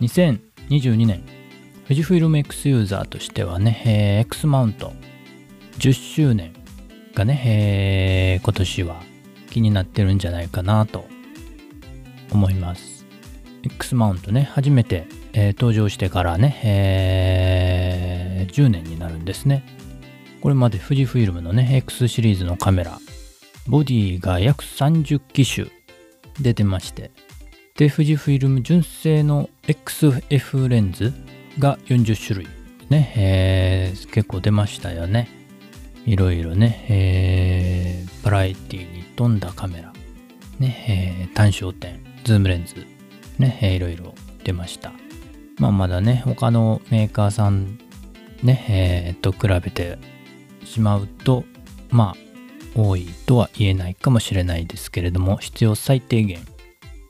2022年富士フイルム X ユーザーとしてはね、えー X マウント10周年がね、えー今年は気になってるんじゃないかなと思います。X マウントね、初めて、えー登場してからね、えー10年になるんですね。これまで富士フイルムのね、X シリーズのカメラ、ボディが約30機種出てまして、で、富士フイルム純正の XF レンズが40種類ね、えー結構出ましたよね。いろいろね、えーバラエティに富んだカメラ、ね、えー単焦点、ズームレンズ、ね、えーいろいろ出ました。まあまだね、他のメーカーさんね、えーと比べてしまうと、まあ、多いとは言えないかもしれないですけれども、必要最低限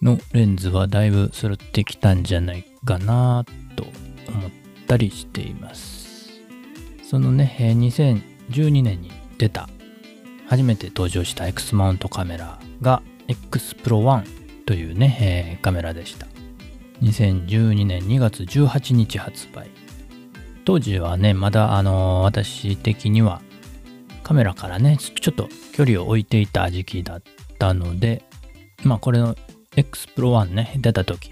のレンズはだいぶ揃ってきたんじゃないかなと思ったりしています。そのね、2012年に出た、初めて登場した X マウントカメラが X Pro 1というね、えーカメラでした。2012年2月18日発売。当時はね、まだあのー私的にはカメラからね、ちょっと距離を置いていた時期だったので、まあこれの X Pro 1ね、出た時、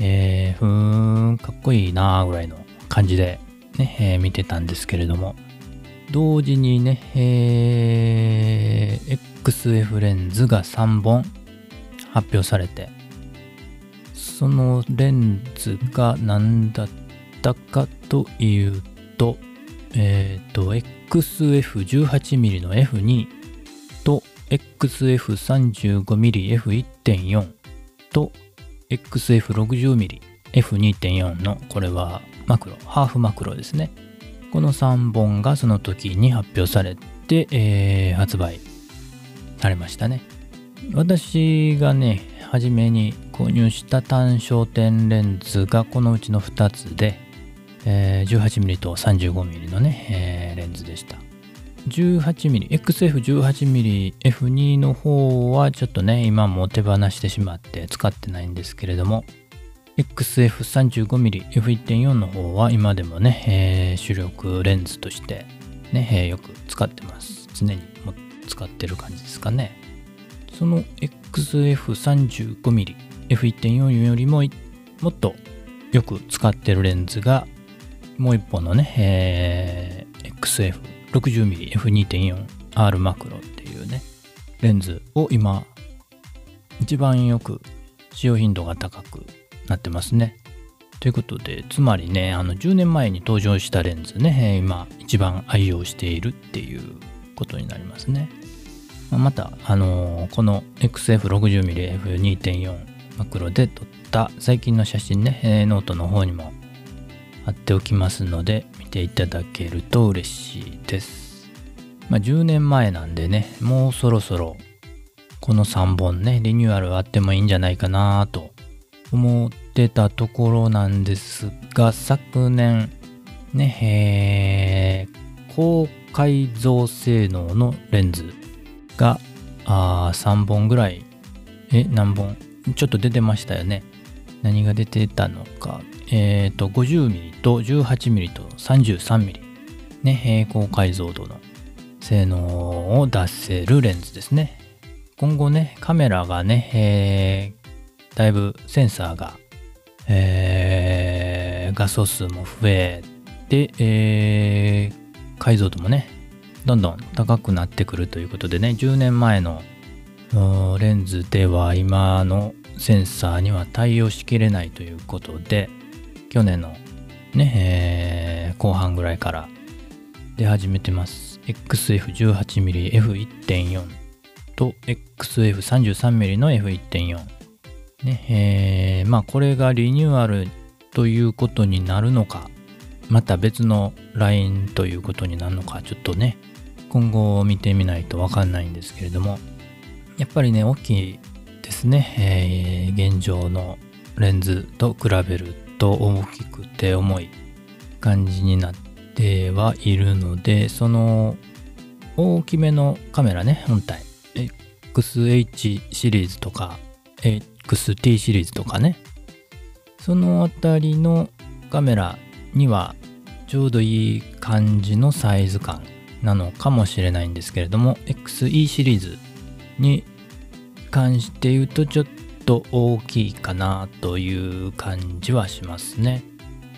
えー、ふーん、かっこいいなーぐらいの感じでね、えー見てたんですけれども、同時にね、えー XF レンズが3本発表されて、そのレンズが何だったかというと、えっ、と、XF18mm の F2 XF35mmF1.4 と XF60mm F2.4 のこれはマクロ、ハーフマクロですね。この3本がその時に発表されて、えー発売されましたね。私がね、初めに購入した単焦点レンズがこのうちの2つで、えー 18mm と 35mm のね、えーレンズでした。XF18mm F2 の方はちょっとね、今も手放してしまって使ってないんですけれども、XF35mm F1.4 の方は今でもね、えー主力レンズとしてね、えーよく使ってます。常にも使ってる感じですかね。その XF35mm F1.4 よりももっとよく使ってるレンズがもう一本のね、えー XF 60mmF2.4R マクロっていうねレンズを今一番よく使用頻度が高くなってますね。ということでつまりねあの10年前に登場したレンズね今一番愛用しているっていうことになりますね。また、あのーこの XF60mmF2.4 マクロで撮った最近の写真ね、えノートの方にも貼っておきますので見ていただけると嬉しいです。まあ、10年前なんでね、もうそろそろこの3本ね、リニューアルあってもいいんじゃないかなと思ってたところなんですが、昨年ね、え高解像性能のレンズがあ3本ぐらい、え、何本？ちょっと出てましたよね。何が出てたのか。えっ、と、50mm と 18mm と 33mm。ね、えー高解像度の性能を出せるレンズですね。今後ね、カメラがね、えーだいぶセンサーが、えー画素数も増えて、えー解像度もね、どんどん高くなってくるということでね、10年前のレンズでは今のセンサーには対応しきれないということで、去年のね、えー後半ぐらいから出始めてます。XF18mmF1.4 と XF33mm の F1.4。ね、えーまあこれがリニューアルということになるのか、また別のラインということになるのか、ちょっとね、今後見てみないとわかんないんですけれども、やっぱりね、大きいですね、えー現状のレンズと比べると大きくて重い感じになってはいるので、その大きめのカメラね、本体、XH シリーズとか、XT シリーズとかね、そのあたりのカメラにはちょうどいい感じのサイズ感なのかもしれないんですけれども XE シリーズに関して言うとちょっと大きいかなという感じはしますね。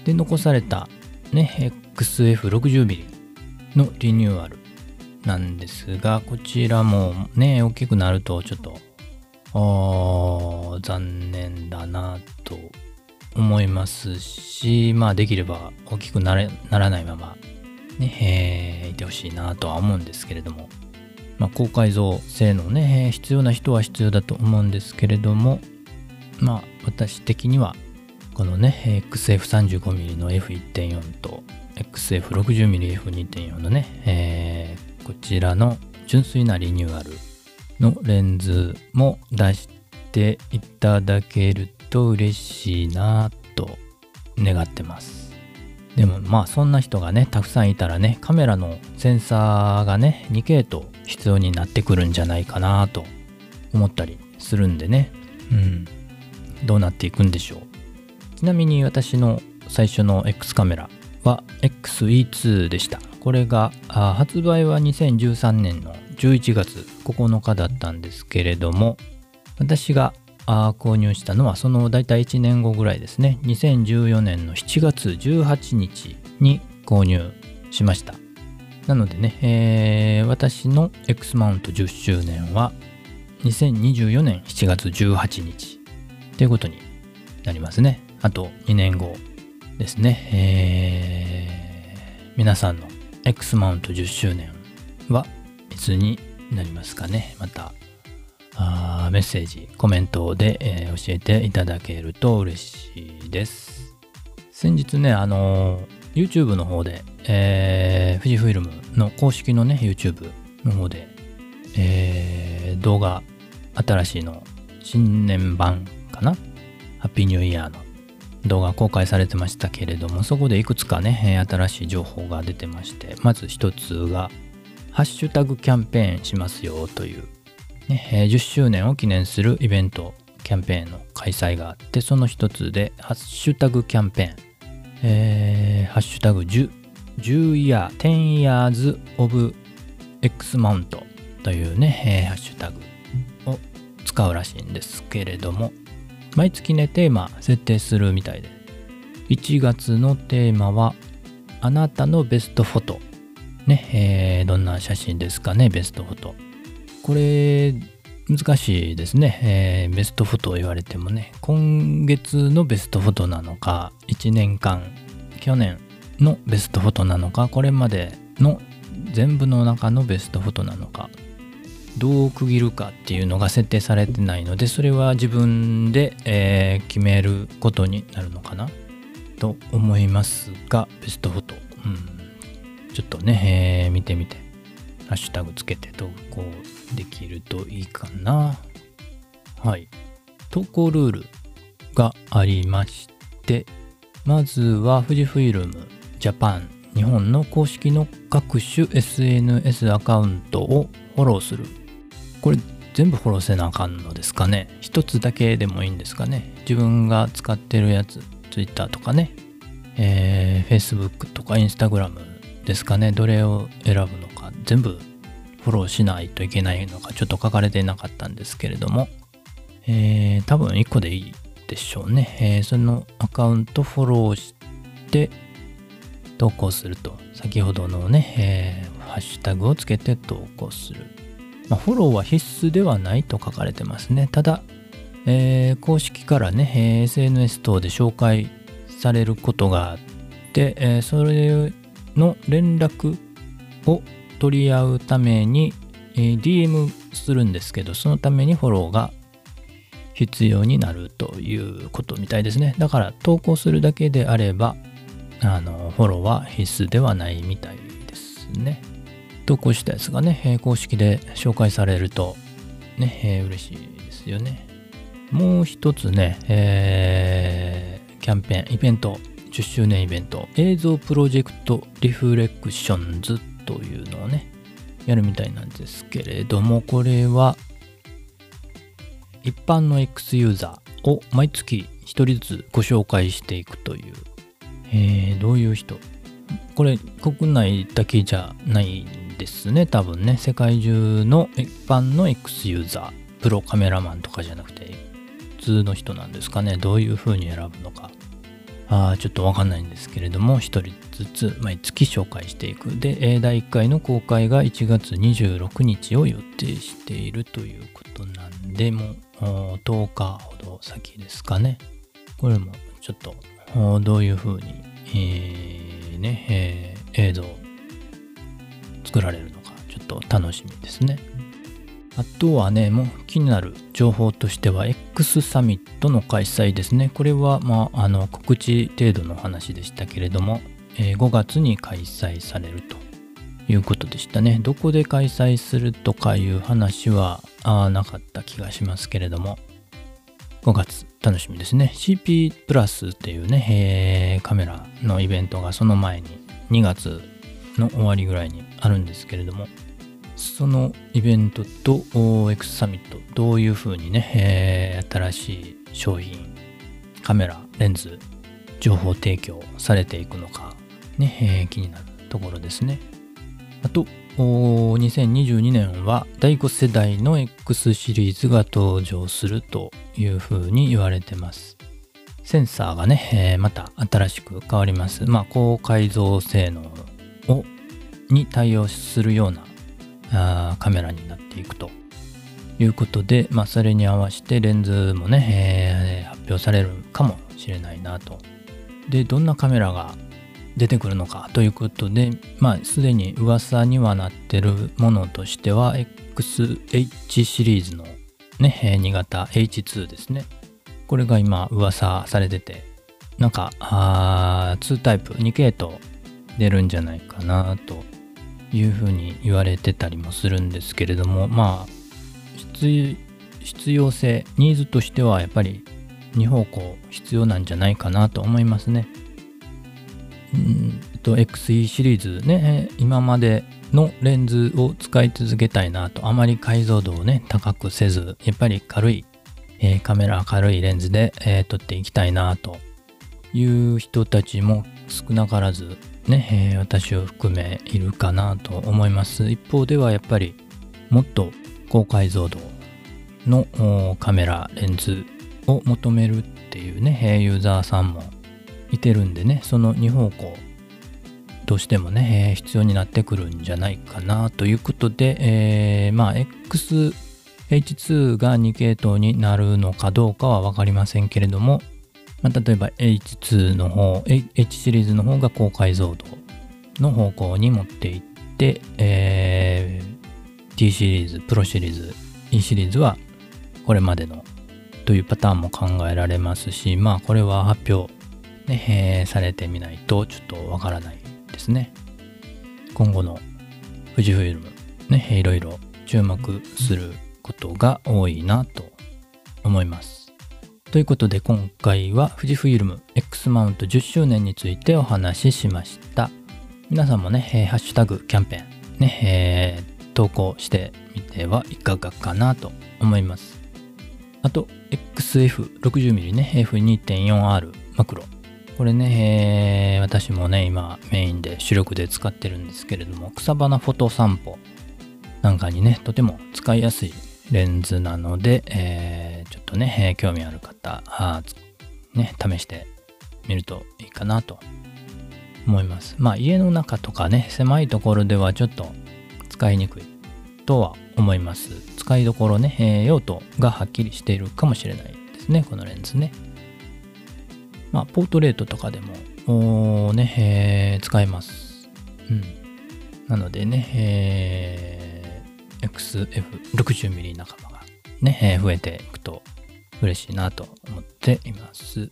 で残されたね XF60mm のリニューアルなんですがこちらもね大きくなるとちょっと残念だなと思いますしまあできれば大きくなれならないままね、えー、いてほしいなとは思うんですけれども、まあ、高解像性能ね、必要な人は必要だと思うんですけれどもまあ私的にはこのね XF35mm の F1.4 と XF60mmF2.4 のね、えー、こちらの純粋なリニューアルのレンズも出していただけると嬉しいなと願ってます。でもまあそんな人がねたくさんいたらねカメラのセンサーがね2系統必要になってくるんじゃないかなと思ったりするんでね。うん。どうなっていくんでしょう。ちなみに私の最初の X カメラは XE2 でした。これが発売は2013年の11月9日だったんですけれども私があ購入したのはその大体1年後ぐらいですね。2014年の7月18日に購入しました。なのでね、えー、私の X マウント10周年は2024年7月18日ということになりますね。あと2年後ですね、えー、皆さんの X マウント10周年はいつになりますかね。またあメッセージ、コメントで、えー、教えていただけると嬉しいです。先日ね、あの、YouTube の方で、えー、富士フイルムの公式のね、YouTube の方で、えー、動画、新しいの、新年版かな？ハッピーニューイヤーの動画公開されてましたけれども、そこでいくつかね、新しい情報が出てまして、まず一つが、ハッシュタグキャンペーンしますよというね、10周年を記念するイベント、キャンペーンの開催があって、その一つで、ハッシュタグキャンペーン、えー、ハッシュタグ10、10 year, 10 years of X mount というね、えー、ハッシュタグを使うらしいんですけれども、毎月ね、テーマ設定するみたいで、1月のテーマは、あなたのベストフォト。ね、えー、どんな写真ですかね、ベストフォト。これ難しいですね、えー、ベストフォトを言われてもね。今月のベストフォトなのか1年間去年のベストフォトなのかこれまでの全部の中のベストフォトなのかどう区切るかっていうのが設定されてないのでそれは自分で、えー、決めることになるのかなと思いますがベストフォト、うん、ちょっとね、えー、見てみて。ハッシュタグつけて投稿できるといいかな。はい。投稿ルールがありまして、まずは富士フイルムジャパン日本の公式の各種 SNS アカウントをフォローする。これ全部フォローせなあかんのですかね一つだけでもいいんですかね自分が使ってるやつ、Twitter とかね、えー、Facebook とか Instagram ですかねどれを選ぶの全部フォローしないといけないのがちょっと書かれてなかったんですけれども、えー、多分1個でいいでしょうね、えー、そのアカウントフォローして投稿すると。先ほどのね、えー、ハッシュタグをつけて投稿する、まあ、フォローは必須ではないと書かれてますね。ただ、えー、公式からね、え SNS 等で紹介されることがあって、えそれの連絡を取り合うために、え、DM するんですけど、そのためにフォローが必要になるということみたいですね。だから投稿するだけであれば、あの、フォローは必須ではないみたいですね。投稿したやつがね、え、公式で紹介されると、ね、えー、嬉しいですよね。もう一つね、えー、キャンペーン、イベント、10周年イベント、映像プロジェクトリフレクションズというのをね、やるみたいなんですけれども、これは、一般の X ユーザーを毎月1人ずつご紹介していくという、えー、どういう人？これ国内だけじゃないんですね多分ね。世界中の一般の X ユーザープロカメラマンとかじゃなくて普通の人なんですかね。どういう風に選ぶのか。あちょっとわかんないんですけれども1人ずつ毎月紹介していく。で第1回の公開が1月26日を予定しているということなんでもう10日ほど先ですかね。これもちょっとどういう風に、えー、ね、えー、映像作られるのかちょっと楽しみですね。あとはね、もう気になる情報としては X サミットの開催ですね。これは、まあ、あの告知程度の話でしたけれども、えー、5月に開催されるということでしたね。どこで開催するとかいう話はあなかった気がしますけれども、5月楽しみですね。CP プラスっていうね、えー、カメラのイベントがその前に2月の終わりぐらいにあるんですけれども、そのイベントと X サミット、どういうふうにね、えー、新しい商品、カメラ、レンズ、情報提供されていくのか、ね、えー、気になるところですね。あと、2022年は第5世代の X シリーズが登場するというふうに言われてます。センサーがね、えー、また新しく変わります。まあ、高解像性能をに対応するようなあカメラになっていくということで、まあ、それに合わせてレンズもね、えー、発表されるかもしれないなと。で、どんなカメラが出てくるのかということで、まあ、すでに噂にはなってるものとしては、XH シリーズのね、2型 H2 ですね。これが今噂されてて、なんか、あ2タイプ、2系統出るんじゃないかなというふうに言われてたりもするんですけれどもまあ必要性ニーズとしてはやっぱり2方向必要なんじゃないかなと思いますね。うんと XE シリーズね今までのレンズを使い続けたいなとあまり解像度をね高くせずやっぱり軽い、えー、カメラ軽いレンズで、えー、撮っていきたいなという人たちも少なからずね、えー、私を含めいるかなと思います。一方ではやっぱりもっと高解像度のカメラ、レンズを求めるっていうね、ユーザーさんもいてるんでね、その2方向どうしてもね、必要になってくるんじゃないかなということで、えー、まあ XH2 が2系統になるのかどうかは分かりませんけれども、まあ、例えば H2 の方、H シリーズの方が高解像度の方向に持っていって、えー、T シリーズ、プロシリーズ、E シリーズはこれまでのというパターンも考えられますし、まあこれは発表、ね、えー、されてみないとちょっとわからないですね。今後の富士フイルム、ね、いろいろ注目することが多いなと思います。ということで今回は富士フイルム X マウント10周年についてお話ししました。皆さんもね、えー、ハッシュタグキャンペーンね、えー、投稿してみてはいかがかなと思います。あと XF60mm ね F2.4R マクロこれね、えー、私もね今メインで主力で使ってるんですけれども草花フォト散歩なんかにねとても使いやすいレンズなので、えー、とね、え、興味ある方あね、試してみるといいかなと思います。まあ家の中とかね、狭いところではちょっと使いにくいとは思います。使いどころね、えー、用途がはっきりしているかもしれないですね、このレンズね。まあ、ポートレートとかでも、ね、えー、使えます。うん。なのでね、えー XF60mm 仲間がねえ、増えていくと嬉しいなと思っています。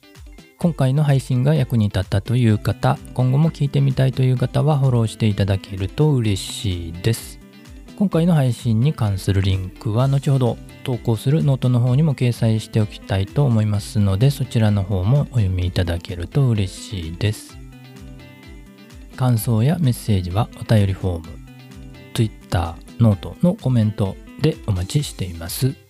今回の配信が役に立ったという方、今後も聞いてみたいという方はフォローしていただけると嬉しいです。今回の配信に関するリンクは後ほど投稿するノートの方にも掲載しておきたいと思いますのでそちらの方もお読みいただけると嬉しいです。感想やメッセージはお便りフォーム、Twitter、ノートのコメントでお待ちしています。